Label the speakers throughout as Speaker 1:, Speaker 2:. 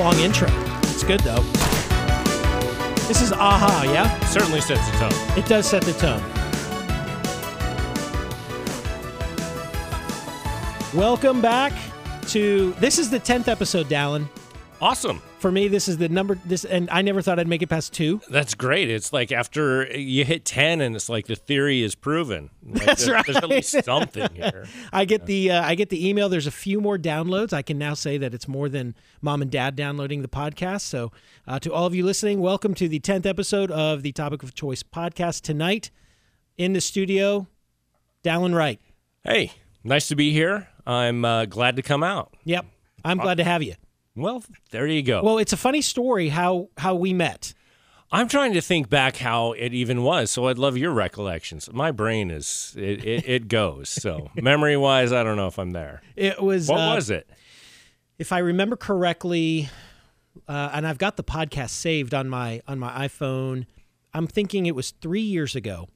Speaker 1: long intro. It's good though. This is Aha, yeah?
Speaker 2: Certainly sets the tone.
Speaker 1: It does set the tone. Welcome back to this is the 10th episode, Dallin.
Speaker 2: Awesome.
Speaker 1: For me, this is the number this and I never thought I'd make it past 2.
Speaker 2: That's great. It's like after you hit 10 and it's like the theory is proven. Like
Speaker 1: That's
Speaker 2: there- There's at least something here.
Speaker 1: I get the uh, I get the email. There's a few more downloads. I can now say that it's more than mom and dad downloading the podcast. So, uh, to all of you listening, welcome to the tenth episode of the Topic of Choice podcast. Tonight, in the studio, Dallin Wright.
Speaker 2: Hey, nice to be here. I'm uh, glad to come out.
Speaker 1: Yep, I'm glad to have you.
Speaker 2: Well, there you go.
Speaker 1: Well, it's a funny story how how we met.
Speaker 2: I'm trying to think back how it even was, so I'd love your recollections. My brain is it, it, it goes. So memory wise, I don't know if I'm there.
Speaker 1: It was
Speaker 2: What
Speaker 1: uh,
Speaker 2: was it?
Speaker 1: if I remember correctly, uh, and I've got the podcast saved on my on my iPhone. I'm thinking it was three years ago.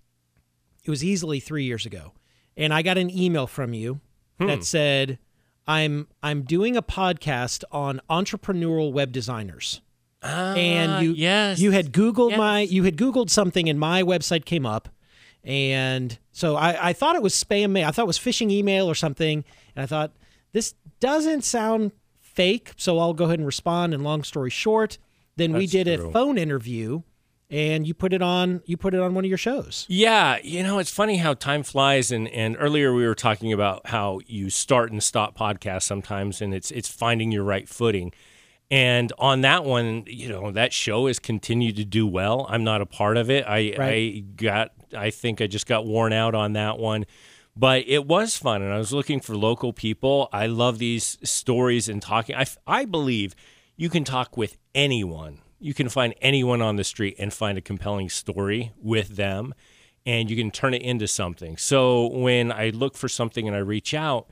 Speaker 1: It was easily three years ago, and I got an email from you that said, "I'm I'm doing a podcast on entrepreneurial web designers." and you
Speaker 2: Ah, yes.
Speaker 1: you had googled
Speaker 2: Yes.
Speaker 1: my you had googled something and my website came up and so I, I thought it was spam mail i thought it was phishing email or something and i thought this doesn't sound fake so i'll go ahead and respond and long story short then we
Speaker 2: That's
Speaker 1: did a phone interview and you put it on you put it on one of your shows
Speaker 2: Yeah, you know, it's funny how time flies and and earlier we were talking about how you start and stop podcasts sometimes and it's it's finding your right footing. And on that one, you know, that show has continued to do well. I'm not a part of it. I I got I think I just got worn out on that one. But it was fun and I was looking for local people. I love these stories and talking. I I believe you can talk with anyone. You can find anyone on the street and find a compelling story with them and you can turn it into something. So when I look for something and I reach out,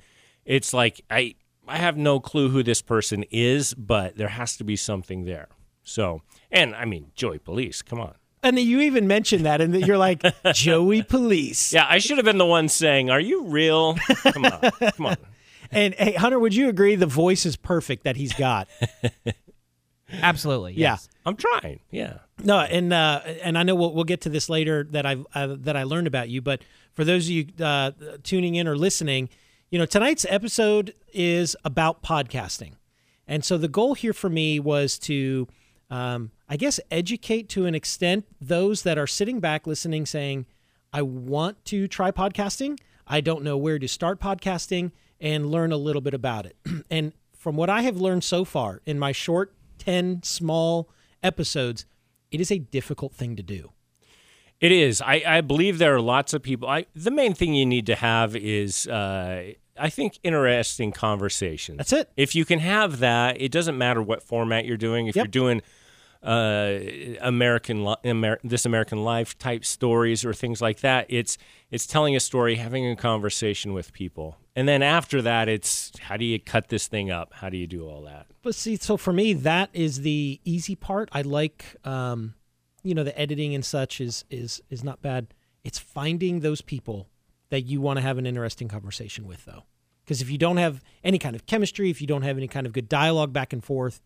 Speaker 2: it's like I I have no clue who this person is, but there has to be something there. So, and I mean, Joey Police, come on.
Speaker 1: and you even mentioned that and that you're like joey police
Speaker 2: Yeah, I should have been the one saying, "Are you real?" Come on, come on.
Speaker 1: and hey hunter would you agree the voice is perfect that he's got
Speaker 3: Absolutely.
Speaker 1: Yeah.
Speaker 2: I'm trying. Yeah.
Speaker 1: No, and uh, and I know we'll, we'll get to this later that I uh, that I learned about you. But for those of you uh, tuning in or listening, you know tonight's episode is about podcasting, and so the goal here for me was to, um, I guess, educate to an extent those that are sitting back listening, saying, "I want to try podcasting. I don't know where to start podcasting, and learn a little bit about it." and from what I have learned so far in my short ten small episodes, it is a difficult thing to do.
Speaker 2: It is. I, I believe there are lots of people. I the main thing you need to have is, uh, I think, interesting conversations.
Speaker 1: That's it.
Speaker 2: If you can have that, it doesn't matter what format you're doing. If
Speaker 1: Yep.
Speaker 2: you're doing uh, American Amer- this American life type stories or things like that, it's it's telling a story, having a conversation with people, and then after that, it's how do you cut this thing up? How do you do all that?
Speaker 1: But see, so for me, that is the easy part. I like, um, you know, the editing and such is is is not bad. It's finding those people that you want to have an interesting conversation with, though. Because if you don't have any kind of chemistry, if you don't have any kind of good dialogue back and forth,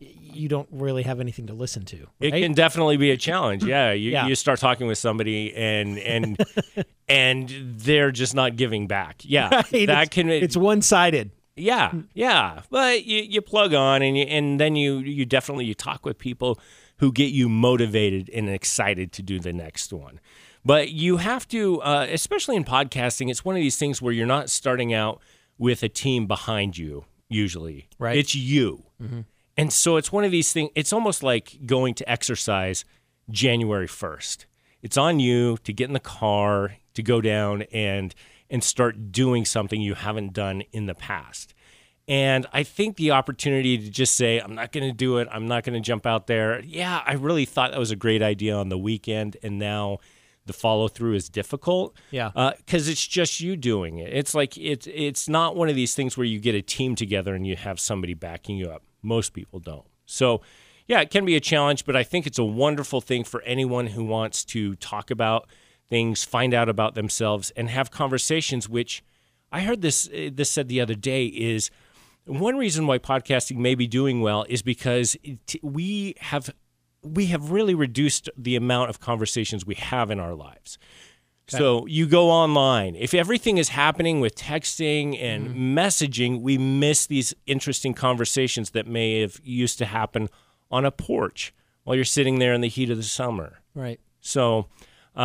Speaker 1: you don't really have anything to listen to.
Speaker 2: It can definitely be a challenge. Yeah, you,
Speaker 1: Yeah.
Speaker 2: you start talking with somebody and and and they're just not giving back. Yeah,
Speaker 1: Right?
Speaker 2: that
Speaker 1: It's-
Speaker 2: can.
Speaker 1: It's one sided.
Speaker 2: yeah, yeah. But you, you plug on and you, and then you you definitely you talk with people who get you motivated and excited to do the next one. But you have to, uh, especially in podcasting, it's one of these things where you're not starting out with a team behind you. Usually,
Speaker 1: Right.
Speaker 2: It's you. And so it's one of these things, it's almost like going to exercise January 1st. It's on you to get in the car, to go down and and start doing something you haven't done in the past. And I think the opportunity to just say, I'm not going to do it, I'm not going to jump out there. Yeah, I really thought that was a great idea on the weekend. And now the follow through is difficult.
Speaker 1: Yeah.
Speaker 2: Uh, because it's just you doing it. It's like, it's, it's not one of these things where you get a team together and you have somebody backing you up. Most people don't. So, yeah, it can be a challenge, but I think it's a wonderful thing for anyone who wants to talk about things, find out about themselves, and have conversations. Which I heard this uh, this said the other day is one reason why podcasting may be doing well is because it, we have we have really reduced the amount of conversations we have in our lives. So you go online. If everything is happening with texting and
Speaker 1: Mm-hmm.
Speaker 2: messaging, we miss these interesting conversations that may have used to happen on a porch while you're sitting there in the heat of the summer.
Speaker 1: Right.
Speaker 2: So uh,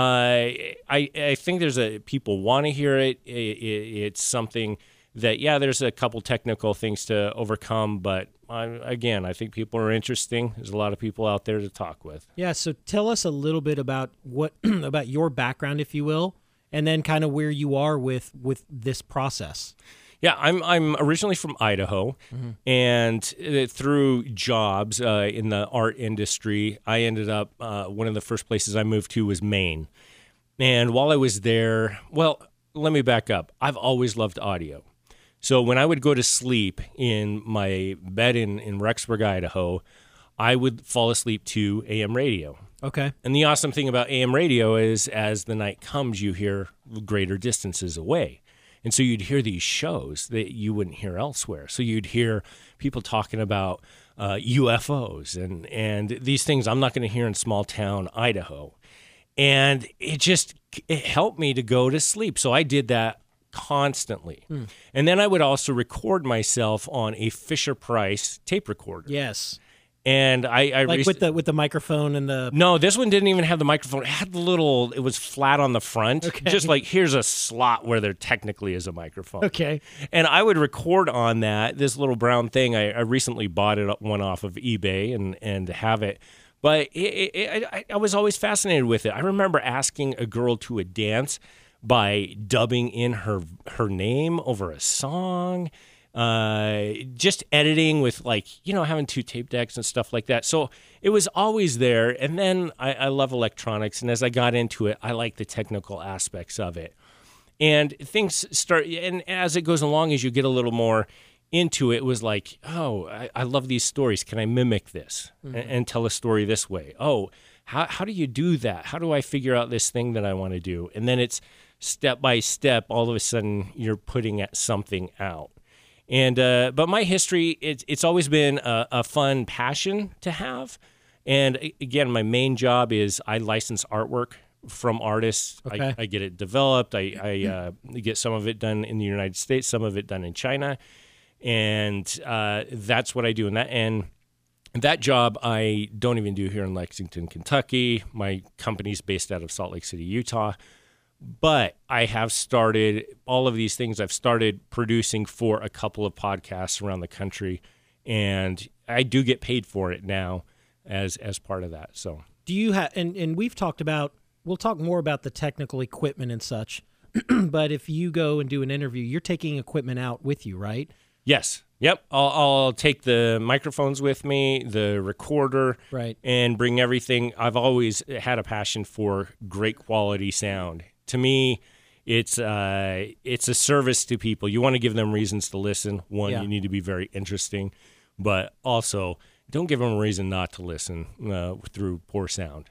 Speaker 2: I I think there's a people want to hear it. I- I- It's something that yeah, there's a couple technical things to overcome, but I, again, I think people are interesting. There's a lot of people out there to talk with.
Speaker 1: Yeah. So tell us a little bit about what about your background, if you will, and then kind of where you are with with this process.
Speaker 2: Yeah, I'm I'm originally from Idaho, and uh, through jobs uh, in the art industry, I ended up uh, one of the first places I moved to was Maine. And while I was there, well, let me back up. I've always loved audio. So when I would go to sleep in my bed in, in Rexburg, Idaho, I would fall asleep to AM radio.
Speaker 1: Okay.
Speaker 2: And the awesome thing about AM radio is as the night comes, you hear greater distances away. And so you'd hear these shows that you wouldn't hear elsewhere. So you'd hear people talking about uh, UFOs and, and these things I'm not going to hear in small town Idaho. And it just it helped me to go to sleep. So I did that constantly. Hmm. And then I would also record myself on a Fisher Price tape recorder.
Speaker 1: Yes.
Speaker 2: And I, I
Speaker 1: Like
Speaker 2: rec-
Speaker 1: with the with the microphone and the
Speaker 2: no, this one didn't even have the microphone. It had the little. It was flat on the front,
Speaker 1: Okay.
Speaker 2: just like here's a slot where there technically is a microphone.
Speaker 1: okay.
Speaker 2: And I would record on that this little brown thing. I, I recently bought it one off of eBay and and have it. But it, it, it, I, I was always fascinated with it. I remember asking a girl to a dance by dubbing in her her name over a song uh, just editing with like you know having two tape decks and stuff like that. So it was always there. And then I, I love electronics, and as I got into it, I like the technical aspects of it. And things start, and as it goes along, as you get a little more into it, it was like, oh, I, I love these stories. Can I mimic this and, and tell a story this way? Oh, how, how do you do that? How do I figure out this thing that I want to do? And then it's step by step, all of a sudden, you're putting something out. And uh, but my history, it's it's always been a, a fun passion to have. And again, my main job is I license artwork from artists.
Speaker 1: Okay.
Speaker 2: I, I get it developed. I, I uh, get some of it done in the United States, some of it done in China, and uh, that's what I do. And that and that job I don't even do here in Lexington, Kentucky. My company's based out of Salt Lake City, Utah but I have started all of these things. I've started producing for a couple of podcasts around the country, and I do get paid for it now as as part of that. So
Speaker 1: Do you have and and we've talked about we'll talk more about the technical equipment and such. but if you go and do an interview, you're taking equipment out with you, right?
Speaker 2: yes, yep, I'll, I'll take the microphones with me, the recorder,
Speaker 1: Right.
Speaker 2: and bring everything. I've always had a passion for great quality sound. To me, it's uh, it's a service to people. You want to give them reasons to listen. One,
Speaker 1: Yeah.
Speaker 2: you need to be very interesting, but also don't give them a reason not to listen uh, through poor sound.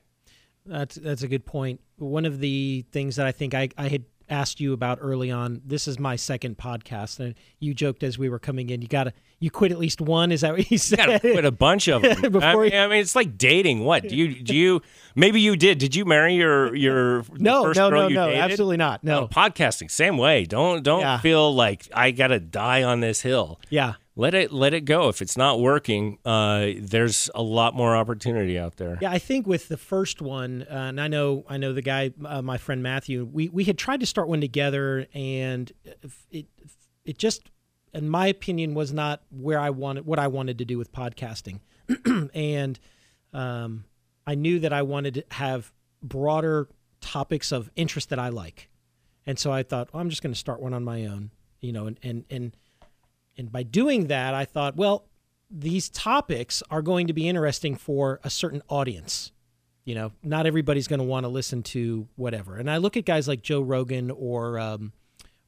Speaker 1: That's that's a good point. One of the things that I think I, I had asked you about early on. This is my second podcast, and you joked as we were coming in. You got to you quit at least one. Is that what you said?
Speaker 2: You gotta quit a bunch of them. I,
Speaker 1: Before
Speaker 2: mean,
Speaker 1: you-
Speaker 2: I mean, it's like dating. What do you do? You maybe you did. Did you marry your your
Speaker 1: no,
Speaker 2: first
Speaker 1: no,
Speaker 2: girl
Speaker 1: no, no,
Speaker 2: dated?
Speaker 1: absolutely not. No,
Speaker 2: podcasting, same way. Don't don't
Speaker 1: Yeah.
Speaker 2: feel like I gotta die on this hill.
Speaker 1: yeah,
Speaker 2: Let it let it go. If it's not working, uh, there's a lot more opportunity out there.
Speaker 1: Yeah, I think with the first one, uh, and I know I know the guy, uh, my friend Matthew. We we had tried to start one together, and it it just, in my opinion, was not where I wanted what I wanted to do with podcasting, and um, I knew that I wanted to have broader topics of interest that I like, and so I thought, well, I'm just going to start one on my own, you know, and and and and by doing that, I thought, well, these topics are going to be interesting for a certain audience. You know, not everybody's going to want to listen to whatever. And I look at guys like Joe Rogan or um,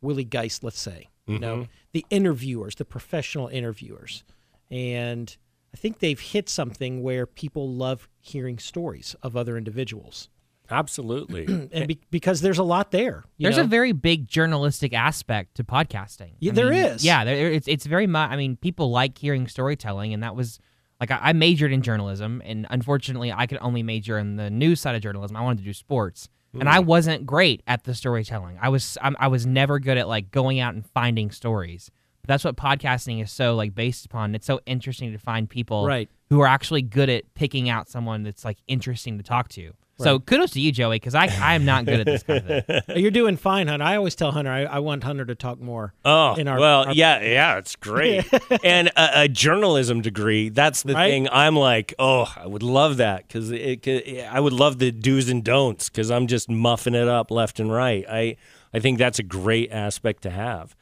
Speaker 1: Willie Geist, let's say, you know, the interviewers, the professional interviewers. And I think they've hit something where people love hearing stories of other individuals.
Speaker 2: Absolutely.
Speaker 1: and be, because there's a lot there. you
Speaker 3: There's
Speaker 1: know?
Speaker 3: a very big journalistic aspect to podcasting.
Speaker 1: Yeah,
Speaker 3: I
Speaker 1: there
Speaker 3: mean,
Speaker 1: is.
Speaker 3: Yeah, there, it's it's very much. I mean, people like hearing storytelling, and that was like I, I majored in journalism, and unfortunately, I could only major in the news side of journalism. I wanted to do sports, and I wasn't great at the storytelling. I was I'm, I was never good at like going out and finding stories. But that's what podcasting is so like based upon. It's so interesting to find people
Speaker 1: Right.
Speaker 3: who are actually good at picking out someone that's like interesting to talk to. So kudos to you, Joey, because I I am not good at this kind of thing.
Speaker 1: You're doing fine, Hunter. I always tell Hunter I, I want Hunter to talk more.
Speaker 2: Oh,
Speaker 1: in our-
Speaker 2: well,
Speaker 1: our-
Speaker 2: yeah, yeah, it's great. and a, a journalism degree, that's the
Speaker 1: Right?
Speaker 2: thing. I'm like, oh, I would love that because it, it, I would love the do's and don'ts because I'm just muffing it up left and right. I, I think that's a great aspect to have.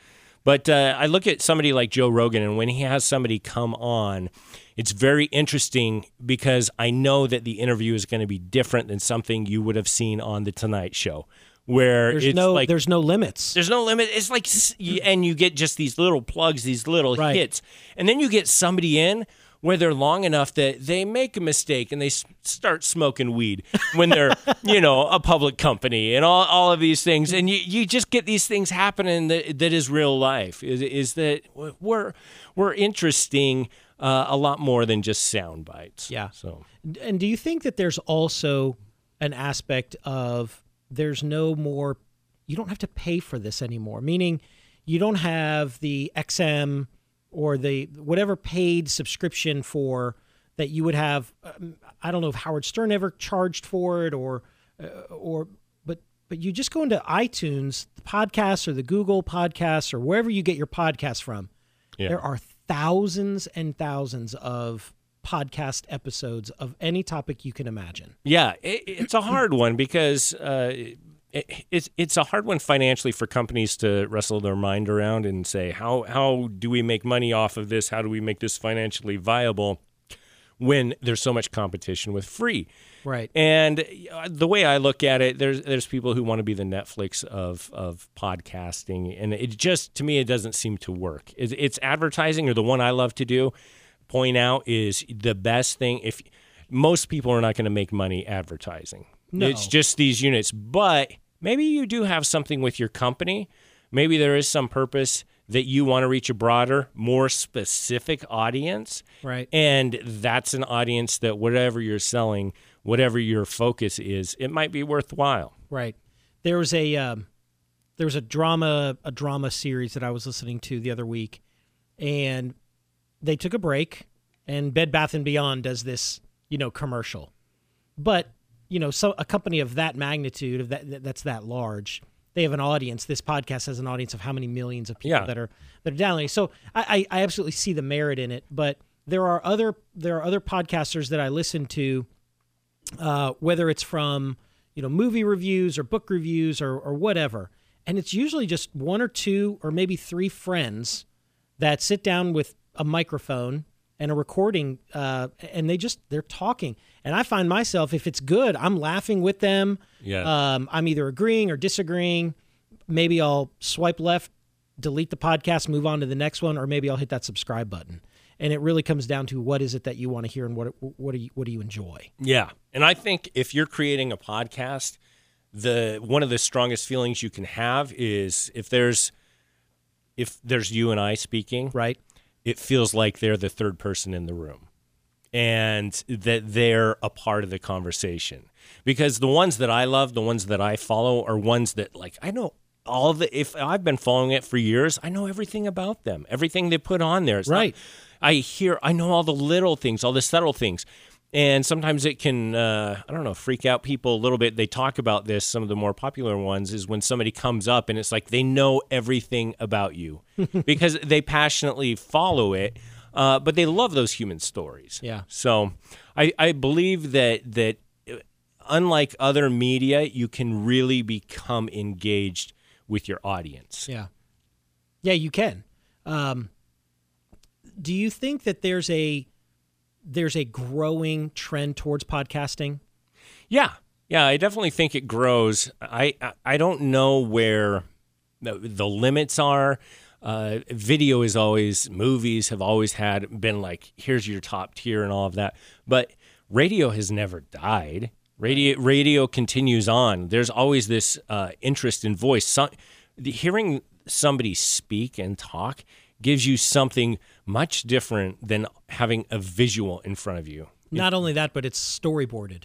Speaker 2: But uh, I look at somebody like Joe Rogan, and when he has somebody come on, it's very interesting because I know that the interview is going to be different than something you would have seen on the Tonight Show, where
Speaker 1: There's
Speaker 2: it's
Speaker 1: no
Speaker 2: like
Speaker 1: there's no limits.
Speaker 2: there's no limit. It's like, and you get just these little plugs, these little
Speaker 1: Right.
Speaker 2: hits, and then you get somebody in where they're long enough that they make a mistake and they s- start smoking weed when they're, you know, a public company and all, all of these things, and you, you just get these things happening that that is real life. Is is that we're we're interesting uh, a lot more than just sound bites.
Speaker 1: Yeah.
Speaker 2: So
Speaker 1: And do you think that there's also an aspect of there's no more you don't have to pay for this anymore, meaning you don't have the XM or the whatever paid subscription for that you would have um, I don't know if Howard Stern ever charged for it or uh, or but but you just go into iTunes, the podcasts or the Google podcasts or wherever you get your podcasts from.
Speaker 2: Yeah.
Speaker 1: There are thousands and thousands of podcast episodes of any topic you can imagine.
Speaker 2: Yeah, it, it's a hard one because uh, it, it's it's a hard one financially for companies to wrestle their mind around and say how how do we make money off of this? How do we make this financially viable when there's so much competition with free?
Speaker 1: Right.
Speaker 2: And uh, the way I look at it, there's there's people who want to be the Netflix of of podcasting, and it just to me it doesn't seem to work. It's, it's advertising, or the one I love to do, point out is the best thing. If most people are not going to make money advertising,
Speaker 1: No.
Speaker 2: it's just these units. But maybe you do have something with your company. Maybe there is some purpose that you want to reach a broader, more specific audience.
Speaker 1: Right.
Speaker 2: And that's an audience that whatever you're selling, whatever your focus is, it might be worthwhile.
Speaker 1: Right. There was a um, there was a drama a drama series that I was listening to the other week, and they took a break, and Bed Bath and Beyond does this you know commercial, but you know so a company of that magnitude of that that's that large. They have an audience. This podcast has an audience of how many millions of people
Speaker 2: Yeah.
Speaker 1: that are that are downloading. So I, I, I absolutely see the merit in it. But there are other there are other podcasters that I listen to uh, whether it's from you know movie reviews or book reviews or, or whatever and it's usually just one or two or maybe three friends that sit down with a microphone and a recording uh, and they just they're talking. And i find myself if it's good i'm laughing with them.
Speaker 2: Yeah.
Speaker 1: um, i'm either agreeing or disagreeing. Maybe i'll swipe left delete the podcast move on to the next one or maybe i'll hit that subscribe button. And it really comes down to what is it that you want to hear and what what do you what do you enjoy?
Speaker 2: Yeah. And I think if you're creating a podcast, the one of the strongest feelings you can have is if there's if there's you and I speaking,
Speaker 1: right
Speaker 2: it feels like they're the third person in the room and that they're a part of the conversation. Because the ones that I love, the ones that I follow are ones that like I know all the if I've been following it for years, I know everything about them. Everything they put on there. It's not-
Speaker 1: Right.
Speaker 2: I hear I know all the little things, all the subtle things. And sometimes it can, uh, I don't know, freak out people a little bit. They talk about this. Some of the more popular ones is when somebody comes up and it's like they know everything about you because they passionately follow it, uh, but they love those human stories.
Speaker 1: Yeah.
Speaker 2: So I, I believe that that uh, unlike other media, you can really become engaged with your audience.
Speaker 1: Yeah. Yeah, you can. Um, do you think that there's a there's a growing trend towards podcasting?
Speaker 2: Yeah, yeah, I definitely think it grows. I I, I don't know where the, the limits are. Uh, video is always movies have always had been like here's your top tier and all of that, but radio has never died. Radio radio continues on. There's always this uh, interest in voice. The, hearing somebody speak and talk gives you something much different than having a visual in front of you.
Speaker 1: Not only that, but it's storyboarded.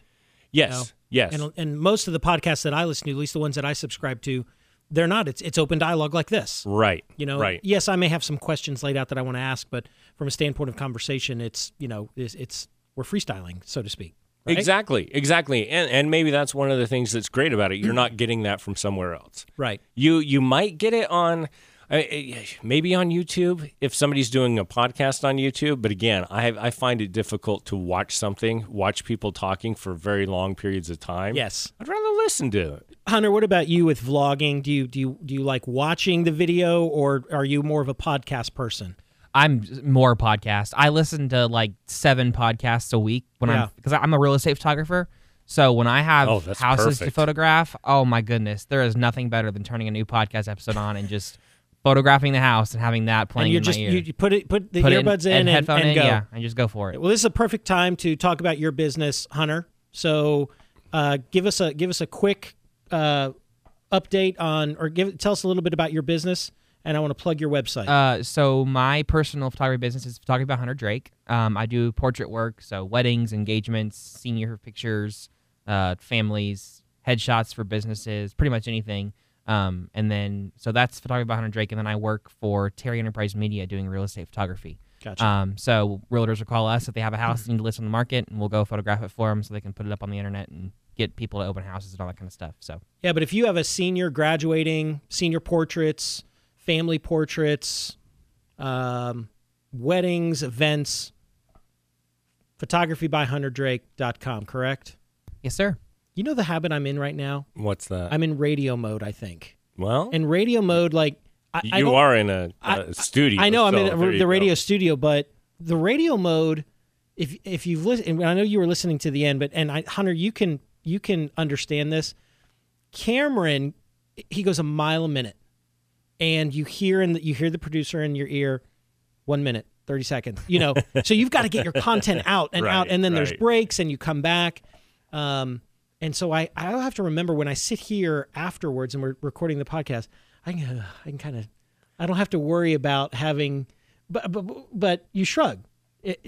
Speaker 2: Yes,
Speaker 1: know?
Speaker 2: yes.
Speaker 1: And and most of the podcasts that I listen to, at least the ones that I subscribe to, they're not. It's it's open dialogue like this.
Speaker 2: right.
Speaker 1: You know,
Speaker 2: right.
Speaker 1: yes, I may have some questions laid out that I want to ask, but from a standpoint of conversation, it's you know, it's, it's we're freestyling, so to speak. right?
Speaker 2: Exactly, exactly. And and maybe that's one of the things that's great about it. You're not getting that from somewhere else.
Speaker 1: Right.
Speaker 2: You you might get it on maybe on YouTube if somebody's doing a podcast on YouTube. But again, I have, I find it difficult to watch something, watch people talking for very long periods of time.
Speaker 1: Yes.
Speaker 2: I'd rather listen to it.
Speaker 1: Hunter, what about you with vlogging? Do you do you do you like watching the video, or are you more of a podcast person?
Speaker 3: I'm more podcast. I listen to like seven podcasts a week when
Speaker 1: Yeah.
Speaker 3: I'm because I'm a real estate photographer. So when I have
Speaker 2: Oh, that's
Speaker 3: houses to photograph, oh my goodness, there is nothing better than turning a new podcast episode on and just photographing the house and having that playing
Speaker 1: and you
Speaker 3: in
Speaker 1: just
Speaker 3: my ear.
Speaker 1: you, you put it put the
Speaker 3: Put
Speaker 1: earbuds in, and,
Speaker 3: headphone
Speaker 1: and
Speaker 3: in,
Speaker 1: go.
Speaker 3: yeah, and just go for it.
Speaker 1: Well, this is a perfect time to talk about your business, Hunter. So, uh, give us a give us a quick uh, update on, or give tell us a little bit about your business, and I want to plug your website.
Speaker 3: Uh, so my personal photography business is photography by Hunter Drake. Um, I do portrait work, so weddings, engagements, senior pictures, uh, families, headshots for businesses, pretty much anything. Um, and then so that's photography by Hunter Drake, and then I work for Terry Enterprise Media doing real estate photography.
Speaker 1: gotcha.
Speaker 3: Um, so realtors will call us if they have a house they need to list on the market, and we'll go photograph it for them so they can put it up on the internet and get people to open houses and all that kind of stuff. So
Speaker 1: yeah, but if you have a senior graduating, senior portraits, family portraits, um, weddings, events, photography by hunterdrake.com, correct?
Speaker 3: yes, sir.
Speaker 1: You know the habit I'm in right now?
Speaker 2: What's that?
Speaker 1: I'm in radio mode, I think.
Speaker 2: well,
Speaker 1: in radio mode, like, I, I
Speaker 2: you
Speaker 1: don't-
Speaker 2: are in a,
Speaker 1: I-
Speaker 2: a studio.
Speaker 1: I know I'm
Speaker 2: so
Speaker 1: in
Speaker 2: there
Speaker 1: the
Speaker 2: go.
Speaker 1: radio studio, but the radio mode, if if you've listened, I know you were listening to the end, but and I, Hunter, you can you can understand this. Cameron, he goes a mile a minute, and you hear in the, you hear the producer in your ear, one minute, thirty seconds. You know, so you've got to get your content out and out, and then there's breaks, and you come back. Um, and so I I have to remember when I sit here afterwards and we're recording the podcast, I can I can kind of I don't have to worry about having, but but, but you shrug.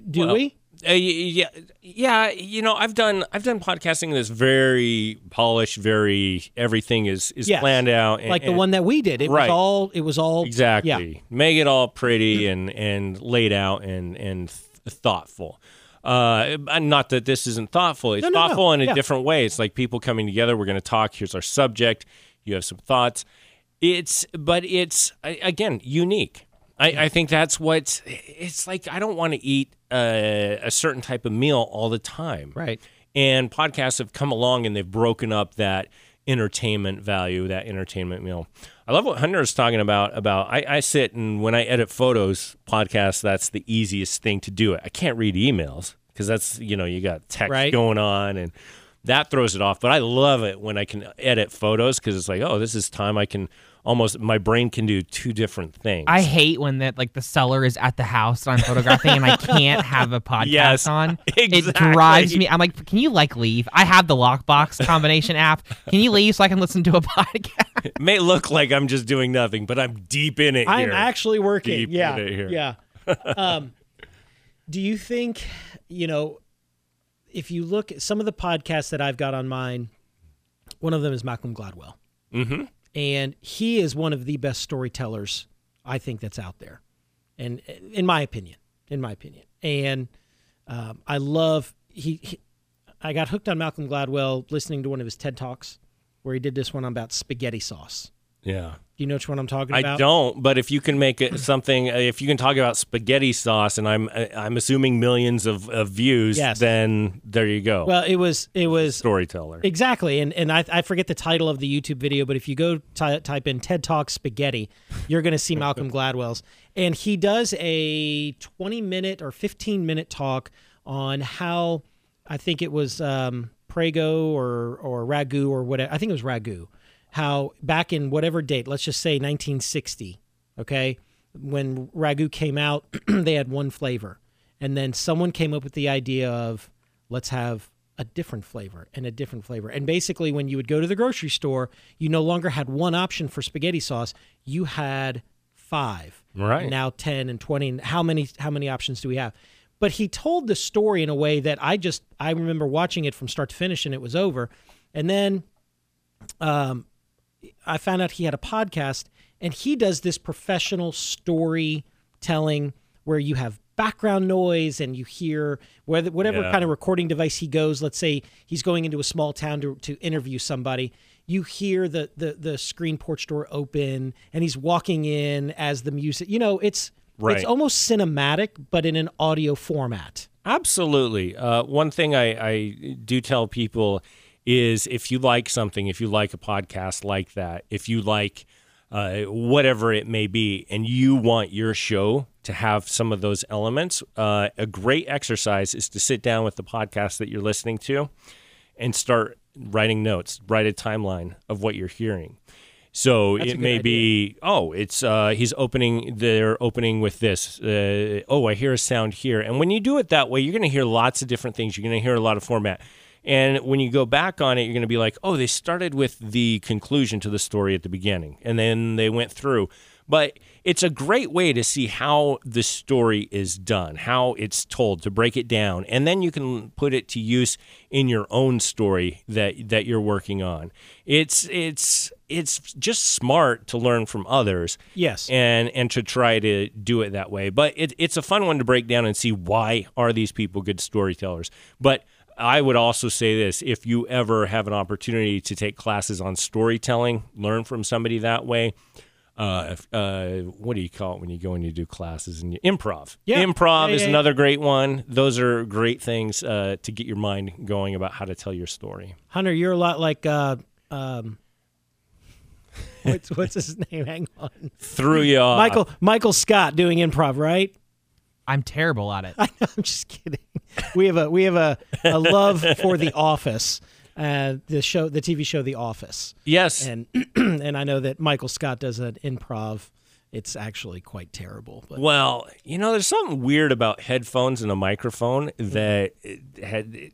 Speaker 1: Do
Speaker 2: Well,
Speaker 1: we?
Speaker 2: Uh, yeah, yeah. You know, I've done I've done podcasting that's very polished, very everything is is
Speaker 1: Yes.
Speaker 2: planned out, and,
Speaker 1: Like the
Speaker 2: and-
Speaker 1: one that we did. It
Speaker 2: Right.
Speaker 1: was all. It was all
Speaker 2: exactly
Speaker 1: Yeah.
Speaker 2: make it all pretty and and laid out and and th- thoughtful. Uh, not that this isn't thoughtful. It's
Speaker 1: No, no, no.
Speaker 2: thoughtful in a
Speaker 1: Yeah.
Speaker 2: different way. It's like people coming together. We're going to talk. Here's our subject. You have some thoughts. It's, but it's again unique. I, I think that's what it's like. I don't want to eat a, a certain type of meal all the time.
Speaker 1: right.
Speaker 2: And podcasts have come along and they've broken up that entertainment value, that entertainment meal. I love what Hunter is talking about. About I, I sit and when I edit photos, podcasts, that's the easiest thing to do it. I can't read emails because that's you know you got text
Speaker 1: Right.
Speaker 2: going on and that throws it off. But I love it when I can edit photos because it's like oh this is time I can almost my brain can do two different things.
Speaker 3: I hate when that like the seller is at the house that I'm photographing and I can't have a podcast
Speaker 2: Yes,
Speaker 3: on. It drives me. I'm like, can you like leave? I have the lockbox combination app. Can you leave so I can listen to a podcast?
Speaker 2: it may look like I'm just doing nothing, but I'm deep in it.
Speaker 1: I'm
Speaker 2: here.
Speaker 1: actually working.
Speaker 2: Deep in
Speaker 1: yeah.
Speaker 2: it here.
Speaker 1: Yeah. um, do you think you know if you look at some of the podcasts that I've got on mine? One of them is Malcolm Gladwell.
Speaker 2: Mhm.
Speaker 1: And he is one of the best storytellers I think that's out there, and in my opinion, in my opinion, and um, I love he, he. I got hooked on Malcolm Gladwell listening to one of his TED talks where he did this one about spaghetti sauce.
Speaker 2: Yeah.
Speaker 1: You know which one I'm talking about?
Speaker 2: I don't, but if you can make it something, uh, if you can talk about spaghetti sauce, and I'm uh, I'm assuming millions of, of views,
Speaker 1: Yes.
Speaker 2: then there you go.
Speaker 1: Well, it was it was
Speaker 2: Storyteller.
Speaker 1: Exactly, and and I, I forget the title of the YouTube video, but if you go ty type in TED Talk spaghetti, you're going to see Malcolm Gladwell's, and he does a 20 minute or 15 minute talk on how I think it was um, Prego or or Ragu or whatever. I think it was Ragu. How back in whatever date, let's just say 1960, okay, when Ragu came out, they had one flavor, and then someone came up with the idea of let's have a different flavor and a different flavor. And basically, when you would go to the grocery store, you no longer had one option for spaghetti sauce. You had five,
Speaker 2: Right.
Speaker 1: now ten and twenty. And How many? How many options do we have? But he told the story in a way that I just I remember watching it from start to finish, and it was over. And then um, I found out he had a podcast and he does this professional storytelling where you have background noise and you hear whether whatever
Speaker 2: Yeah.
Speaker 1: kind of recording device he goes. Let's say he's going into a small town to, to interview somebody. You hear the, the the screen porch door open and he's walking in as the music. You know, it's
Speaker 2: Right.
Speaker 1: it's almost cinematic, but in an audio format.
Speaker 2: Absolutely. Uh, one thing I, I do tell people is if you like something, if you like a podcast like that, if you like uh, whatever it may be, and you want your show to have some of those elements, uh, a great exercise is to sit down with the podcast that you're listening to and start writing notes, write a timeline of what you're hearing. So
Speaker 1: That's
Speaker 2: it may be, oh, it's uh, he's opening. They're opening with this. Uh, oh, I hear a sound here. And when you do it that way, you're going to hear lots of different things. You're going to hear a lot of format. And when you go back on it, you're going to be like, oh, they started with the conclusion to the story at the beginning, and then they went through. But it's a great way to see how the story is done, how it's told, to break it down, and then you can put it to use in your own story that that you're working on. It's it's it's just smart to learn from others
Speaker 1: Yes.
Speaker 2: and and to try to do it that way. But it, it's a fun one to break down and see why are these people good storytellers. But I would also say this: if you ever have an opportunity to take classes on storytelling, learn from somebody that way. Uh, if- uh, what do you call it when you go and you do classes and you improv?
Speaker 1: Yeah.
Speaker 2: Improv
Speaker 1: Yeah,
Speaker 2: is
Speaker 1: yeah, yeah.
Speaker 2: another great one. Those are great things uh, to get your mind going about how to tell your story.
Speaker 1: Hunter, you're a lot like uh, um, what's what's his name? Hang on,
Speaker 2: Threw you off.
Speaker 1: Michael Michael Scott doing improv, right?
Speaker 3: I'm terrible at it.
Speaker 1: I know, I'm just kidding. We have a we have a, a love for The Office, uh, the show, the TV show The Office,
Speaker 2: Yes.
Speaker 1: and and I know that Michael Scott does an improv. It's actually quite terrible, but
Speaker 2: Well, you know, there's something weird about headphones and a microphone that it had.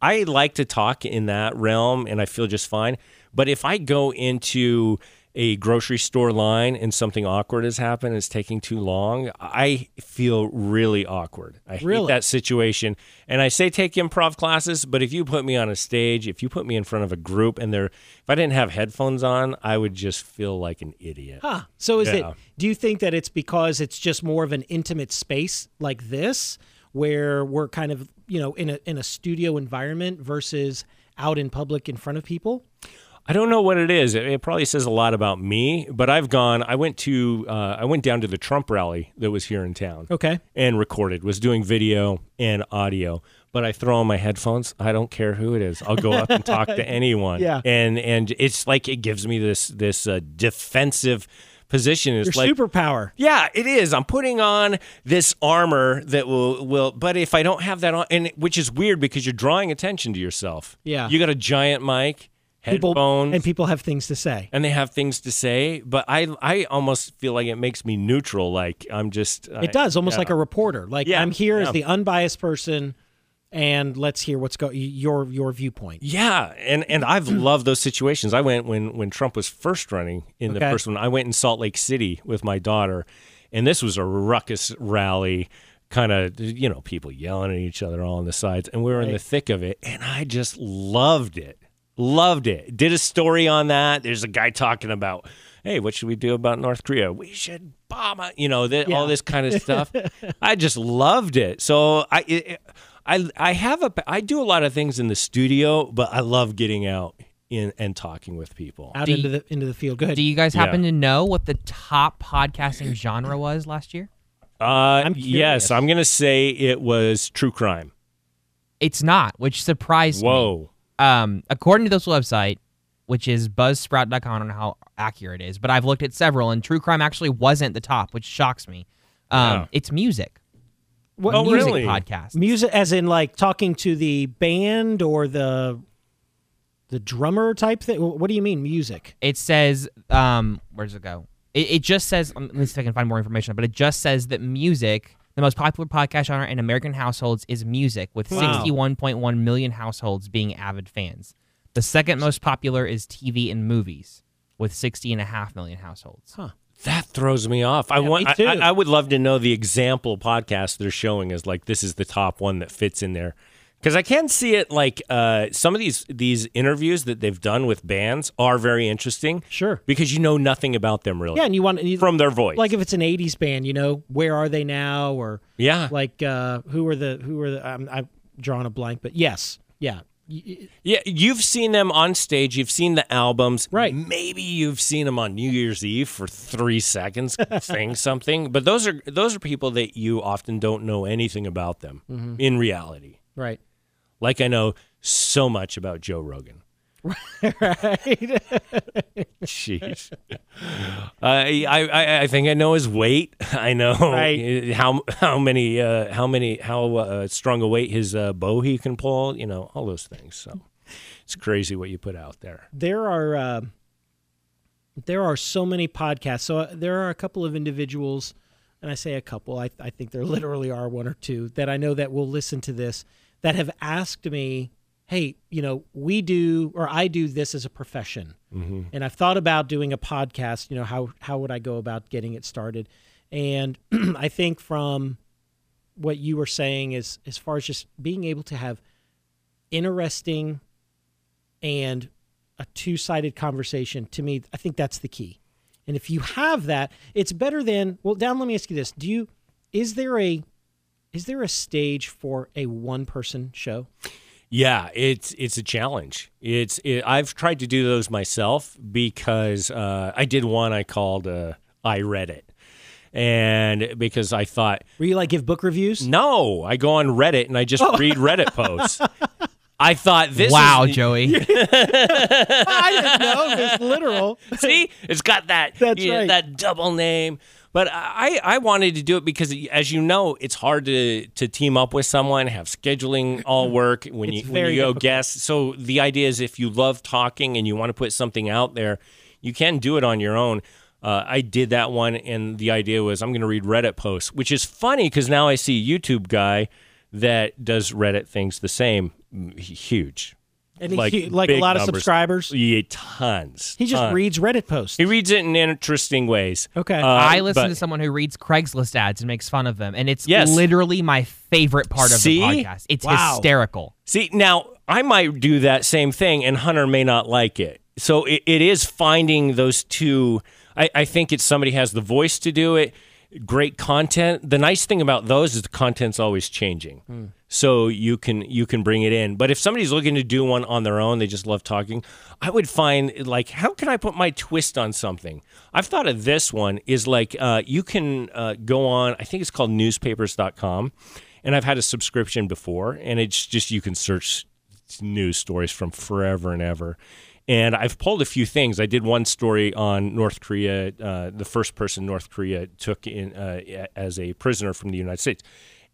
Speaker 2: I like to talk in that realm, and I feel just fine. But if I go into a grocery store line and something awkward has happened, it's taking too long, I feel really awkward. I
Speaker 1: Really?
Speaker 2: hate that situation. And I say take improv classes, but if you put me on a stage, if you put me in front of a group, and they're if I didn't have headphones on, I would just feel like an idiot.
Speaker 1: Huh. So is
Speaker 2: Yeah.
Speaker 1: it? Do you think that it's because it's just more of an intimate space like this, where we're kind of you know in a in a studio environment versus out in public in front of people?
Speaker 2: I don't know what it is. It, it probably says a lot about me. But I've gone. I went to. Uh, I went down to the Trump rally that was here in town
Speaker 1: Okay.
Speaker 2: and recorded. Was doing video and audio. But I throw on my headphones. I don't care who it is. I'll go up and talk to anyone.
Speaker 1: Yeah.
Speaker 2: And and it's like it gives me this this uh, defensive position. It's
Speaker 1: Your
Speaker 2: like
Speaker 1: superpower.
Speaker 2: yeah, it is. I'm putting on this armor that will will but if I don't have that on and which is weird because you're drawing attention to yourself.
Speaker 1: Yeah.
Speaker 2: You got a giant mic,
Speaker 1: People and people have things to say.
Speaker 2: and they have things to say, but I I almost feel like it makes me neutral like I'm just uh,
Speaker 1: It does almost
Speaker 2: yeah.
Speaker 1: like a reporter. Like
Speaker 2: Yeah,
Speaker 1: I'm here as the unbiased person, and let's hear what's go your your viewpoint.
Speaker 2: Yeah, and and I've loved those situations. I went when when Trump was first running in the first one. I went in Salt Lake City with my daughter, and this was a ruckus rally, kind of you know people yelling at each other all on the sides, and we were in the thick of it, and I just loved it, loved it. Did a story on that. There's a guy talking about. Hey, what should we do about North Korea? We should bomb it. You know, th- all this kind of stuff. I just loved it. So I, it, I, I have a, I do a lot of things in the studio, but I love getting out in and talking with people.
Speaker 1: Out
Speaker 3: Do
Speaker 1: into
Speaker 3: you-
Speaker 1: the into the field. Good.
Speaker 3: Do you guys happen
Speaker 2: Yeah.
Speaker 3: to know what the top podcasting genre was last year?
Speaker 2: Uh,
Speaker 1: I'm
Speaker 2: yes. I'm gonna say it was true crime.
Speaker 3: It's not, which surprised me.
Speaker 2: Whoa.
Speaker 3: Um, according to this website, which is buzzsprout.com, I don't know how accurate it is, but I've looked at several, and true crime actually wasn't the top, which shocks me. Um,
Speaker 2: Yeah.
Speaker 3: It's music.
Speaker 1: What
Speaker 2: Oh,
Speaker 3: music
Speaker 2: really?
Speaker 3: podcast.
Speaker 1: music, as in like talking to the band or the the drummer type thing. What do you mean music?
Speaker 3: It says, um, where does it go? It, it just says, um, let me see if I can find more information, but it just says that music, The most popular podcast genre in American households is music, with
Speaker 1: Wow.
Speaker 3: 61.1 million households being avid fans. The second most popular is TV and movies, with 60.5 million households.
Speaker 1: Huh.
Speaker 2: That throws me off. I want.
Speaker 1: me
Speaker 2: I,
Speaker 1: too.
Speaker 2: I, I would love to know the example podcast they're showing is like this is the top one that fits in there. Because I can see it like uh, some of these these interviews that they've done with bands are very interesting.
Speaker 1: Sure.
Speaker 2: Because you know nothing about them really
Speaker 1: Yeah, and you want you,
Speaker 2: from their voice.
Speaker 1: like if it's an '80s band, you know, where are they now, or
Speaker 2: yeah,
Speaker 1: like uh, who are the who are the? I'm, I'm drawing a blank, but yes, yeah,
Speaker 2: yeah. You've seen them on stage. You've seen the albums.
Speaker 1: Right.
Speaker 2: Maybe you've seen them on New Year's Eve for three seconds saying something. But those are those are people that you often don't know anything about them
Speaker 1: Mm-hmm.
Speaker 2: in reality.
Speaker 1: right,
Speaker 2: like I know so much about Joe Rogan.
Speaker 1: right.
Speaker 2: Jeez, I, I I think I know his weight. I know
Speaker 1: Right.
Speaker 2: how how many uh, how many how uh, strong a weight his uh, bow he can pull. You know all those things. So it's crazy what you put out there.
Speaker 1: there are uh, there are so many podcasts. So uh, there are a couple of individuals, and I say a couple. I, I think there literally are one or two that I know that will listen to this that have asked me, "Hey, you know, we do or I do this as a profession, mm-hmm. and I've thought about doing a podcast. You know, how how would I go about getting it started?" And I think from what you were saying is as far as just being able to have interesting and a two-sided conversation to me i think that's the key and if you have that it's better than well down let me ask you this do you is there a is there a stage for a one person show
Speaker 2: Yeah, it's it's a challenge. It's it, I've tried to do those myself because uh, I did one I called uh, I read it, and because I thought
Speaker 1: where you like give book reviews
Speaker 2: No, I go on Reddit and I just read Reddit posts. I thought this
Speaker 3: wow,
Speaker 2: is,
Speaker 3: Joey.
Speaker 1: i didn't know it's literal
Speaker 2: See, it's got that
Speaker 1: That's
Speaker 2: you know,
Speaker 1: right.
Speaker 2: that double name. But I, I wanted to do it because, as you know, it's hard to, to team up with someone, have scheduling all work when you when you go
Speaker 1: difficult.
Speaker 2: guests. So the idea is, if you love talking and you want to put something out there, you can do it on your own. Uh, I did that one, and the idea was I'm going to read Reddit posts, which is funny because now I see a YouTube guy that does Reddit things the same. Mm, Huge,
Speaker 1: and he,
Speaker 2: like
Speaker 1: he- like a
Speaker 2: big
Speaker 1: lot of
Speaker 2: numbers.
Speaker 1: subscribers
Speaker 2: yeah, tons.
Speaker 1: he just
Speaker 2: tons.
Speaker 1: reads reddit posts
Speaker 2: He reads it in interesting ways.
Speaker 1: Okay.
Speaker 2: Uh,
Speaker 3: I listen
Speaker 2: but-
Speaker 3: to someone who reads Craigslist ads and makes fun of them, and it's
Speaker 2: Yes.
Speaker 3: literally my favorite part of
Speaker 2: See?
Speaker 3: the podcast. It's
Speaker 1: Wow.
Speaker 3: hysterical.
Speaker 2: See, now I might do that same thing, and Hunter may not like it. So it, it is finding those two. I, I think it's somebody has the voice to do it. Great content. The nice thing about those is the content's always changing, so you can you can bring it in. But if somebody's looking to do one on their own, they just love talking. I would find like, how can I put my twist on something? I've thought of this one is like uh, you can uh, go on. I think it's called newspapers.com, and I've had a subscription before, and it's just you can search news stories from forever and ever. And I've pulled a few things. I did one story on North Korea, uh, the first person North Korea took in uh, as a prisoner from the United States,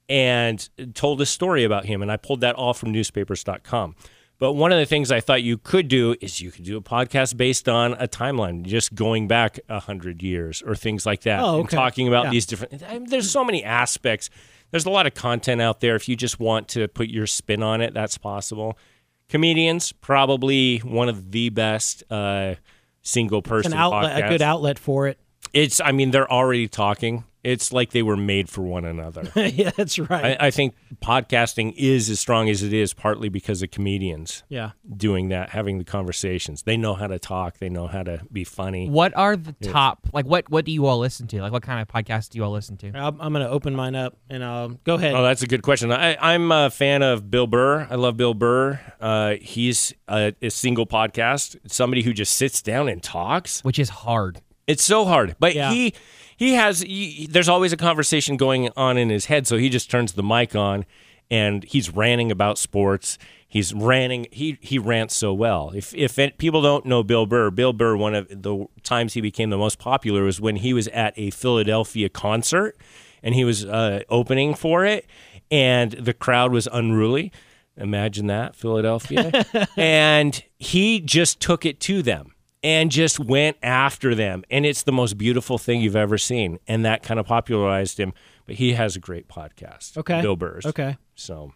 Speaker 2: and told a story about him. And I pulled that all from newspapers.com. But one of the things I thought you could do is you could do a podcast based on a timeline, just going back a hundred years or things like that,
Speaker 1: Oh,
Speaker 2: and
Speaker 1: okay.
Speaker 2: talking about
Speaker 1: Yeah.
Speaker 2: these different. I mean, there's so many aspects. There's a lot of content out there. If you just want to put your spin on it, that's possible. Comedians, probably one of the best uh, single person
Speaker 1: outlet a good outlet for it
Speaker 2: It's, I mean, they're already talking. It's like they were made for one another.
Speaker 1: yeah that's right
Speaker 2: I, I think podcasting is as strong as it is partly because of comedians
Speaker 1: yeah
Speaker 2: doing that, having the conversations. They know how to talk. They know how to be funny.
Speaker 3: What are the top? Like, what what do you all listen to? Like, what kind of podcasts do you all listen to?
Speaker 1: I'm, I'm gonna open mine up and um go ahead
Speaker 2: Oh, that's a good question. I, I'm a fan of Bill Burr. I love Bill Burr. Uh, he's a, a single podcast, somebody who just sits down and talks.
Speaker 3: Which is hard.
Speaker 2: It's so hard, but
Speaker 1: Yeah.
Speaker 2: he he has. He, there's always a conversation going on in his head, so he just turns the mic on, and he's ranting about sports. He's ranting. He he rants so well. If if it, people don't know Bill Burr, Bill Burr, one of the times he became the most popular was when he was at a Philadelphia concert, and he was uh, opening for it, and the crowd was unruly. Imagine that, Philadelphia. and he just took it to them and just went after them. And it's the most beautiful thing you've ever seen. And that kind of popularized him. but he has a great podcast.
Speaker 1: Okay.
Speaker 2: Bill Burrs.
Speaker 1: Okay.
Speaker 2: So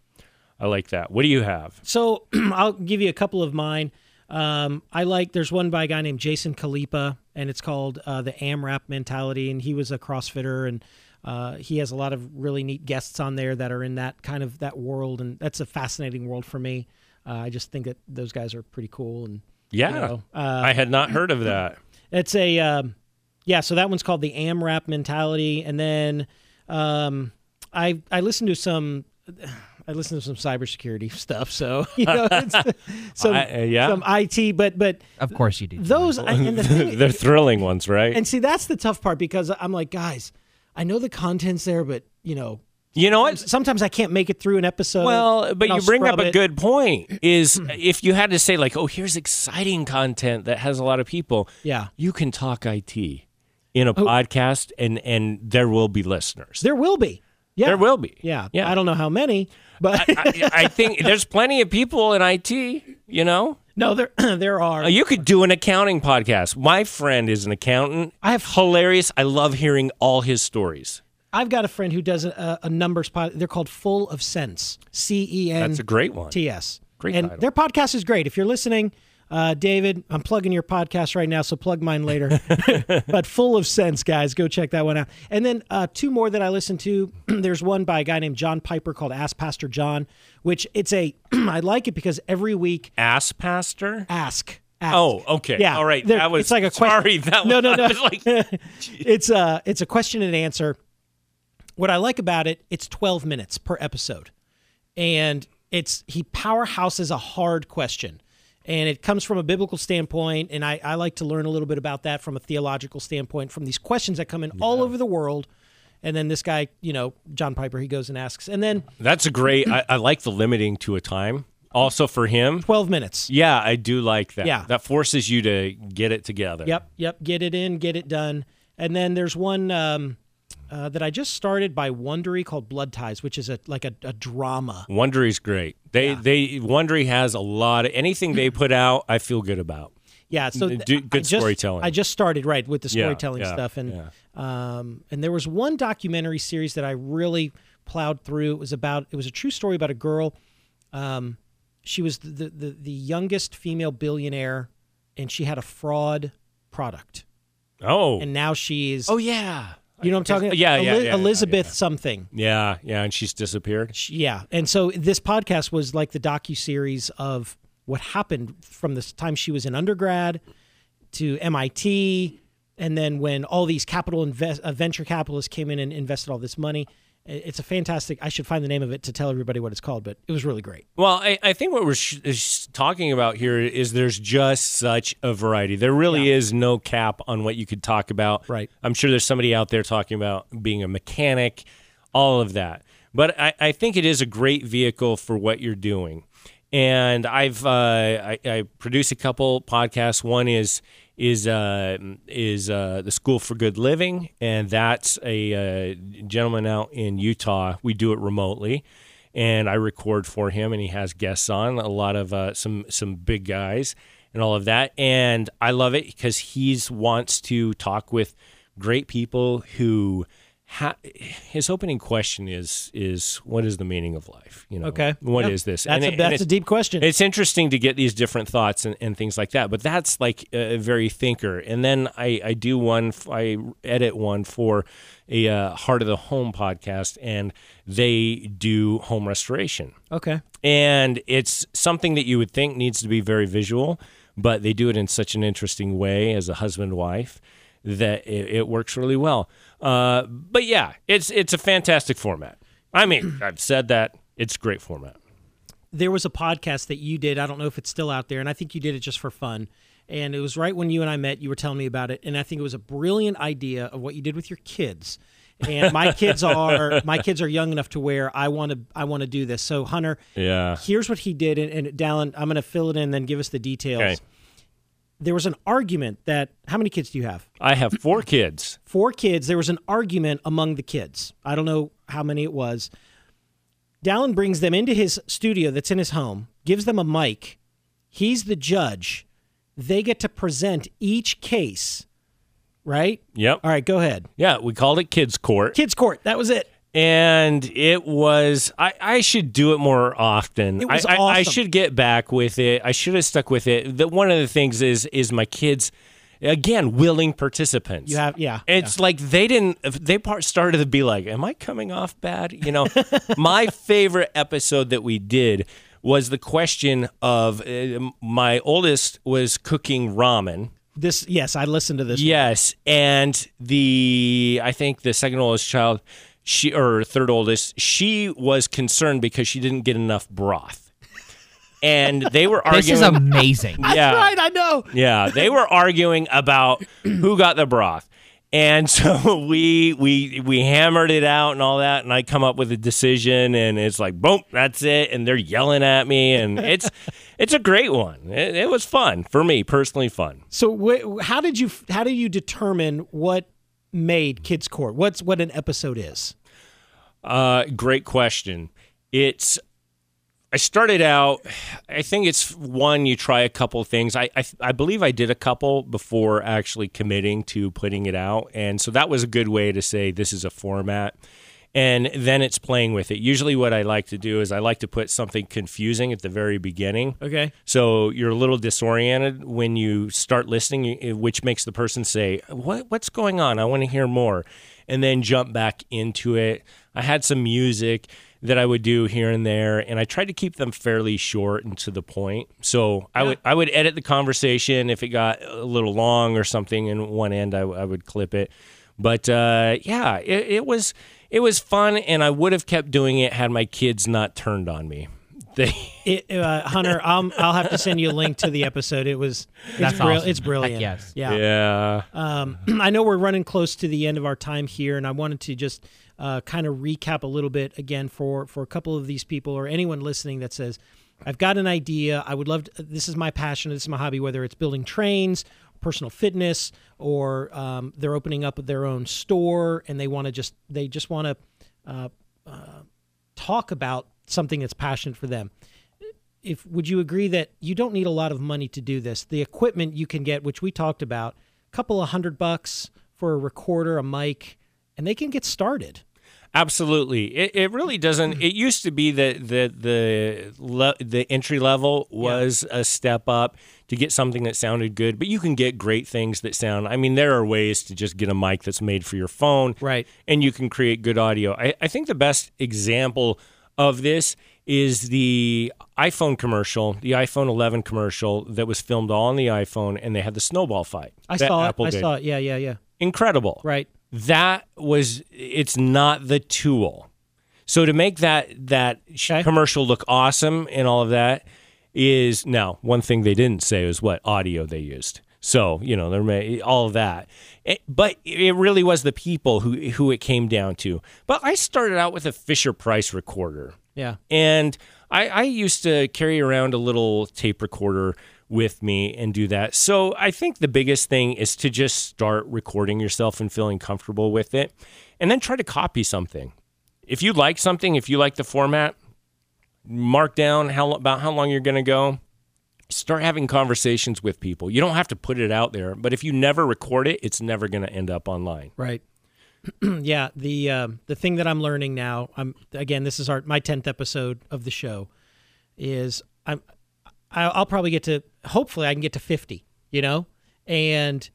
Speaker 2: I like that. What do you have?
Speaker 1: So I'll give you a couple of mine. Um, I like. There's one by a guy named Jason Khalipa, and it's called uh, the AMRAP mentality. And he was a CrossFitter, and uh, he has a lot of really neat guests on there that are in that kind of that world, and that's a fascinating world for me. Uh, I just think that those guys are pretty cool, and
Speaker 2: Yeah.
Speaker 1: you know, uh,
Speaker 2: I had not heard of that.
Speaker 1: it's a um, yeah. So that one's called the AMRAP mentality, and then um, I I listened to some. I listened to some cybersecurity stuff, so you know, it's some,
Speaker 2: I- uh, yeah.
Speaker 1: some IT, but but
Speaker 3: Of course you do.
Speaker 1: those I, and the thing,
Speaker 2: They're thrilling ones, right?
Speaker 1: and see that's the tough part because I'm like, guys, I know the content's there, but you know,
Speaker 2: you know what?
Speaker 1: sometimes I can't make it through an episode.
Speaker 2: Well, but you bring up a
Speaker 1: it.
Speaker 2: good point. Is if you had to say like, oh, here's exciting content that has a lot of people.
Speaker 1: Yeah. Oh.
Speaker 2: you can talk IT in a podcast, and and there will be listeners.
Speaker 1: There will be, yeah,
Speaker 2: There will be.
Speaker 1: yeah,
Speaker 2: yeah.
Speaker 1: I don't know how many, but
Speaker 2: I, I think there's plenty of people in IT. You know,
Speaker 1: no, there there are.
Speaker 2: Uh, you could do an accounting podcast. My friend is an accountant.
Speaker 1: I have
Speaker 2: hilarious. I love hearing all his stories.
Speaker 1: I've got a friend who does a, a numbers pod. They're called Full of Cents. C E N
Speaker 2: That's a great one.
Speaker 1: T S.
Speaker 2: Great
Speaker 1: And
Speaker 2: title.
Speaker 1: their podcast is great. If you're listening, uh, David, I'm plugging your podcast right now, so plug mine later. but Full of Cents, guys, go check that one out. And then uh, two more that I listen to. There's one by a guy named John Piper called Ask Pastor John, which it's a. I like it because every week
Speaker 2: Ask pastor.
Speaker 1: ask. ask.
Speaker 2: Oh, okay.
Speaker 1: Yeah,
Speaker 2: All right. That was
Speaker 1: it's like a question-
Speaker 2: sorry. That
Speaker 1: No,
Speaker 2: was,
Speaker 1: no, no.
Speaker 2: Was like,
Speaker 1: it's a it's a question and answer. What I like about it, it's 12 minutes per episode. And it's he powerhouses a hard question. And it comes from a biblical standpoint, and I, I like to learn a little bit about that from a theological standpoint, from these questions that come in all over the world. And then this guy, you know, John Piper, he goes and asks. And then
Speaker 2: That's a great. I, I like the limiting to a time. Also for him,
Speaker 1: 12 minutes.
Speaker 2: yeah, I do like that.
Speaker 1: Yeah.
Speaker 2: that forces you to get it together.
Speaker 1: Yep, yep. Get it in, get it done. And then there's one um, uh, that I just started by Wondery called Blood Ties, which is a like a, a drama.
Speaker 2: Wondery's great. They they Wondery has a lot of anything they put out. I feel good about.
Speaker 1: Yeah, so
Speaker 2: Do- good
Speaker 1: I just,
Speaker 2: storytelling.
Speaker 1: I just started right with the
Speaker 2: Yeah,
Speaker 1: storytelling
Speaker 2: yeah,
Speaker 1: stuff, and
Speaker 2: yeah.
Speaker 1: um, and there was one documentary series that I really plowed through. It was about it was a true story about a girl. Um, she was the, the the youngest female billionaire, and she had a fraud product,
Speaker 2: Oh,
Speaker 1: and now she's
Speaker 2: oh yeah,
Speaker 1: you know what I'm talking
Speaker 2: Yeah, yeah,
Speaker 1: Eli-
Speaker 2: yeah, yeah,
Speaker 1: Elizabeth
Speaker 2: yeah.
Speaker 1: something.
Speaker 2: yeah, yeah, and she's disappeared.
Speaker 1: She- yeah and so this podcast was like the docu series of what happened from the time she was in undergrad to mit and then when all these capital invest uh, venture capitalists came in and invested all this money it's a fantastic i should find the name of it to tell everybody what it's called but it was really great
Speaker 2: Well, I, I think what we're sh- is talking about here is there's just such a variety. There really is no cap on what you could talk about.
Speaker 1: Right.
Speaker 2: I'm sure there's somebody out there talking about being a mechanic, all of that. But I, I think it is a great vehicle for what you're doing. And I've uh, I, I produce a couple podcasts. One is is uh, is uh, the School for Good Living, and that's a uh, gentleman out in Utah. We do it remotely, and I record for him, and he has guests on a lot of uh, some some big guys and all of that. And I love it because he's wants to talk with great people who. Ha- his opening question is is what is the meaning of life? You know,
Speaker 1: Okay.
Speaker 2: what is
Speaker 1: Yep.
Speaker 2: this?
Speaker 1: that's,
Speaker 2: And
Speaker 1: a, that's a deep question
Speaker 2: it's interesting to get these different thoughts and, and things like that. But that's like a very thinker. And then I, I do one, I edit one for a uh, Heart of the Home podcast, and they do home restoration.
Speaker 1: okay
Speaker 2: And it's something that you would think needs to be very visual, but they do it in such an interesting way as a husband wife that it, it works really well. Uh, but yeah, it's it's a fantastic format. I mean, I've said that it's a great format.
Speaker 1: there was a podcast that you did. I don't know if it's still out there, and I think you did it just for fun. And it was right when you and I met. You were telling me about it, and I think it was a brilliant idea of what you did with your kids. And my kids are my kids are young enough to where I want to I want to do this. So Hunter,
Speaker 2: Yeah.
Speaker 1: here's what he did, and, and Dallin, I'm going to fill it in, then give us the details.
Speaker 2: Okay.
Speaker 1: There was an argument that how many kids do you have?
Speaker 2: I have four kids.
Speaker 1: four kids. There was an argument among the kids. I don't know how many it was. Dallin brings them into his studio that's in his home, gives them a mic. He's the judge. They get to present each case, right?
Speaker 2: Yep.
Speaker 1: All right, go ahead.
Speaker 2: Yeah, we called it Kids Court.
Speaker 1: Kids court. That was it.
Speaker 2: And it was I, I should do it more often.
Speaker 1: It was
Speaker 2: I, I, I should get back with it. I should have stuck with it. The, one of the things is is my kids again willing participants.
Speaker 1: You have yeah.
Speaker 2: It's like they didn't. They part started to be like, "Am I coming off bad?" You know, my favorite episode that we did was the question of uh, my oldest was cooking ramen.
Speaker 1: this yes, I listened to this.
Speaker 2: Yes, and the I think the second oldest child, she or third oldest, she was concerned because she didn't get enough broth, and they were arguing.
Speaker 3: This
Speaker 2: arguing.
Speaker 3: is amazing.
Speaker 1: That's
Speaker 2: yeah.
Speaker 1: right, I know.
Speaker 2: Yeah, they were arguing about who got the broth. And so we we we hammered it out and all that, and I come up with a decision, and it's like, boom, that's it. And they're yelling at me, and it's it's a great one. It, it was fun for me personally, fun.
Speaker 1: So wh- how did you how do you determine what made Kids Court? What's what an episode is?
Speaker 2: Uh, great question. It's I started out. I think it's one you try a couple things. I, I I believe I did a couple before actually committing to putting it out, and so that was a good way to say this is a format. And then it's playing with it. Usually, what I like to do is I like to put something confusing at the very beginning.
Speaker 1: Okay.
Speaker 2: So you're a little disoriented when you start listening, eh, which makes the person say, "What what's going on? I want to hear more," and then jump back into it. I had some music that I would do here and there, and I tried to keep them fairly short and to the point. So I would I would edit the conversation if it got a little long or something in one end. I, I would clip it, but uh, yeah, it, it was it was fun, and I would have kept doing it had my kids not turned on me. They.
Speaker 1: It, uh, Hunter, I'll, I'll have to send you a link to the episode. It was it's,
Speaker 3: That's
Speaker 1: brill-
Speaker 3: awesome.
Speaker 1: it's brilliant.
Speaker 3: Heck yes.
Speaker 1: Yeah.
Speaker 2: Yeah.
Speaker 1: Um, I know we're running close to the end of our time here, and I wanted to just uh, kind of recap a little bit again for for a couple of these people or anyone listening that says, "I've got an idea. I would love. To, this is my passion. This is my hobby. Whether it's building trains, personal fitness, or um, they're opening up their own store and they want to just they just want to uh, uh, talk about something that's passionate for them." if would you agree that you don't need a lot of money to do this? The equipment you can get, which we talked about, a couple of hundred bucks for a recorder, a mic, and they can get started.
Speaker 2: Absolutely, it, it really doesn't. Mm. It used to be that the the le, the entry level was a step up to get something that sounded good, but you can get great things that sound. I mean, there are ways to just get a mic that's made for your phone,
Speaker 1: Right.
Speaker 2: And you can create good audio. I, I think the best example of this is the iPhone commercial, the iPhone 11 commercial that was filmed all on the iPhone, and they had the snowball fight.
Speaker 1: I saw
Speaker 2: Apple
Speaker 1: it. I
Speaker 2: did.
Speaker 1: saw it. Yeah, yeah, yeah.
Speaker 2: Incredible
Speaker 1: Right.
Speaker 2: That was it's not the tool. So to make that that
Speaker 1: Okay.
Speaker 2: commercial look awesome and all of that is now one thing they didn't say was what audio they used. So you know there may all of that. It- but it really was the people who who it came down to. But i started out with a fisher price recorder.
Speaker 1: Yeah.
Speaker 2: and I, I used to carry around a little tape recorder with me and do that. So I think the biggest thing is to just start recording yourself and feeling comfortable with it, and then try to copy something. If you like something, if you like the format, mark down how about how long you're going to go. Start having conversations with people. You don't have to put it out there, but if you never record it, it's never going to end up online.
Speaker 1: Right. yeah. The um, the thing that I'm learning now, I'm again, this is our my tenth episode of the show, is I'm I- I'll probably get to hopefully I can get to fifty. You know, and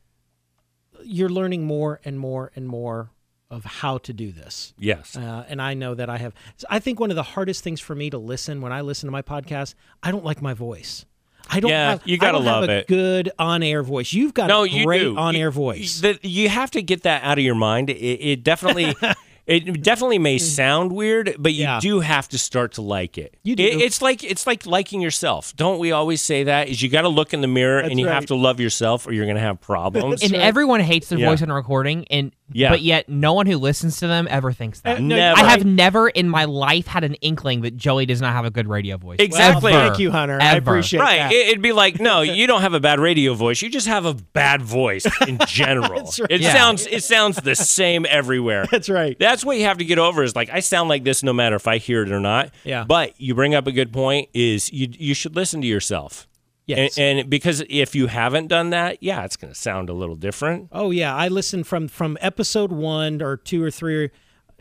Speaker 1: you're learning more and more and more of how to do this.
Speaker 2: Yes.
Speaker 1: Uh, and I know that I have. I think one of the hardest things for me to listen when I listen to my podcast, I don't like my voice. I don't
Speaker 2: Yeah,
Speaker 1: have.
Speaker 2: you gotta love
Speaker 1: a
Speaker 2: it.
Speaker 1: Good on-air voice. You've got
Speaker 2: no,
Speaker 1: a
Speaker 2: you
Speaker 1: great
Speaker 2: do.
Speaker 1: on-air
Speaker 2: You-
Speaker 1: voice.
Speaker 2: The, you have to get that out of your mind. It, it definitely, it definitely may sound weird, but you
Speaker 1: Mm. Yeah.
Speaker 2: do have to start to like it.
Speaker 1: You do.
Speaker 2: It- it's like it's like liking yourself. Don't we always say that? Is you got to look in the mirror and you have to love yourself, or you're going to have problems.
Speaker 3: and everyone hates their
Speaker 2: Yeah.
Speaker 3: voice on a recording, and
Speaker 2: Yeah.
Speaker 3: but yet no one who listens to them ever thinks that.
Speaker 1: Uh, no,
Speaker 2: Never.
Speaker 3: I have never in my life had an inkling that Joey does not have a good radio voice.
Speaker 2: Exactly.
Speaker 3: Ever.
Speaker 1: Thank you, Hunter. I
Speaker 3: Ever.
Speaker 1: appreciate
Speaker 2: Right.
Speaker 1: that.
Speaker 2: It- It'd be like, no, you don't have a bad radio voice. You just have a bad voice in general.
Speaker 1: That's right.
Speaker 2: It
Speaker 3: Yeah.
Speaker 2: sounds it sounds the same everywhere.
Speaker 1: That's right.
Speaker 2: That's what you have to get over is like I sound like this no matter if I hear it or not.
Speaker 1: Yeah.
Speaker 2: But you bring up a good point is you you should listen to yourself.
Speaker 1: Yes.
Speaker 2: And, and because if you haven't done that, yeah, it's going to sound a little different.
Speaker 1: Oh yeah, I listened from from episode one or two or three.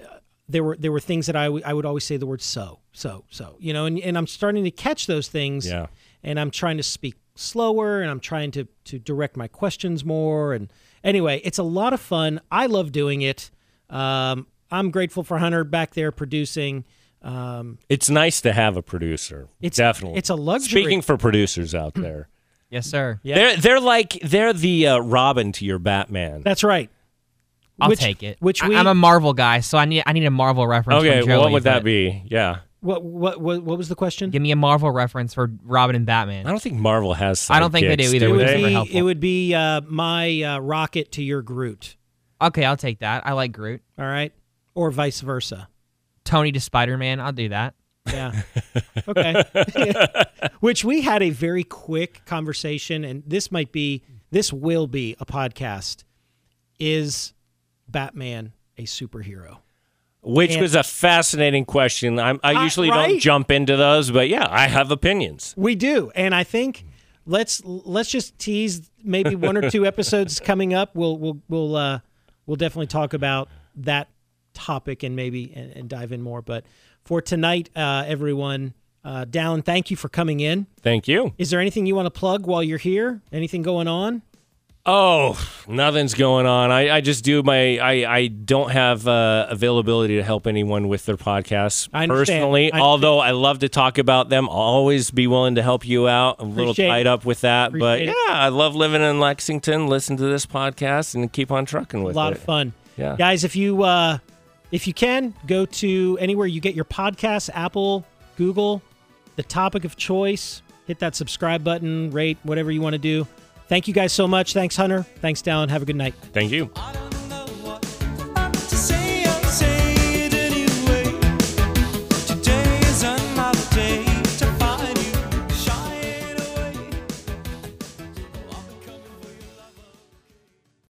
Speaker 1: uh, there were there were things that I, w- I would always say the word so so so you know and, and I'm starting to catch those things
Speaker 2: Yeah.
Speaker 1: and I'm trying to speak slower and I'm trying to to direct my questions more and anyway it's a lot of fun I love doing it um, I'm grateful for Hunter back there producing um,
Speaker 2: It's nice to have a producer.
Speaker 1: It's-
Speaker 2: definitely.
Speaker 1: it's a luxury.
Speaker 2: Speaking for producers out there,
Speaker 3: Yes, sir.
Speaker 1: Yeah.
Speaker 2: they're they're like they're the uh, Robin to your Batman.
Speaker 1: that's right
Speaker 3: I'll
Speaker 1: Which-
Speaker 3: take it.
Speaker 1: which
Speaker 3: I-
Speaker 1: we-
Speaker 3: I'm a Marvel guy, so I need I need a Marvel reference.
Speaker 2: Okay,
Speaker 3: from Joey,
Speaker 2: what would that be? Yeah,
Speaker 1: what what what, what was the question
Speaker 3: Give me a Marvel reference for Robin and Batman.
Speaker 2: I don't think Marvel has.
Speaker 3: I don't think they do either,
Speaker 1: it would
Speaker 2: they?
Speaker 1: be
Speaker 3: helpful.
Speaker 1: it would be uh, my uh, rocket to your Groot
Speaker 3: Okay, I'll take that. I like Groot.
Speaker 1: all right or vice versa
Speaker 3: Tony to Spider Man. I'll do that.
Speaker 1: Yeah. Okay. Which we had a very quick conversation, and this might be, this will be a podcast. Is Batman a superhero?
Speaker 2: Which
Speaker 1: And-
Speaker 2: was a fascinating question. I'm, I
Speaker 1: Uh,
Speaker 2: usually
Speaker 1: right?
Speaker 2: don't jump into those, but yeah, I have opinions.
Speaker 1: We do, and I think let's let's just tease maybe one or two episodes coming up. We'll we'll we'll uh, we'll definitely talk about that topic and maybe and, and dive in more. But for tonight, uh, everyone, uh, Dallin, thank you for coming in.
Speaker 2: Thank you.
Speaker 1: Is there anything you want to plug while you're here? Anything going on?
Speaker 2: Oh, nothing's going on. I, I just do my. I, I don't have uh, availability to help anyone with their podcasts
Speaker 1: I
Speaker 2: personally.
Speaker 1: I
Speaker 2: although I love to talk about them, I'll always be willing to help you out. I'm a little
Speaker 1: Appreciate
Speaker 2: tied
Speaker 1: it.
Speaker 2: up with that, but yeah,
Speaker 1: it.
Speaker 2: I love living in Lexington. Listen to this podcast and keep on trucking with
Speaker 1: a lot
Speaker 2: it.
Speaker 1: of fun.
Speaker 2: Yeah.
Speaker 1: Guys, if you uh if you can, go to anywhere you get your podcasts, Apple, Google, the topic of choice, hit that subscribe button, rate, whatever you want to do. Thank you guys so much. Thanks, Hunter. Thanks, Dallin. Have a good night.
Speaker 2: Thank you.
Speaker 4: I don't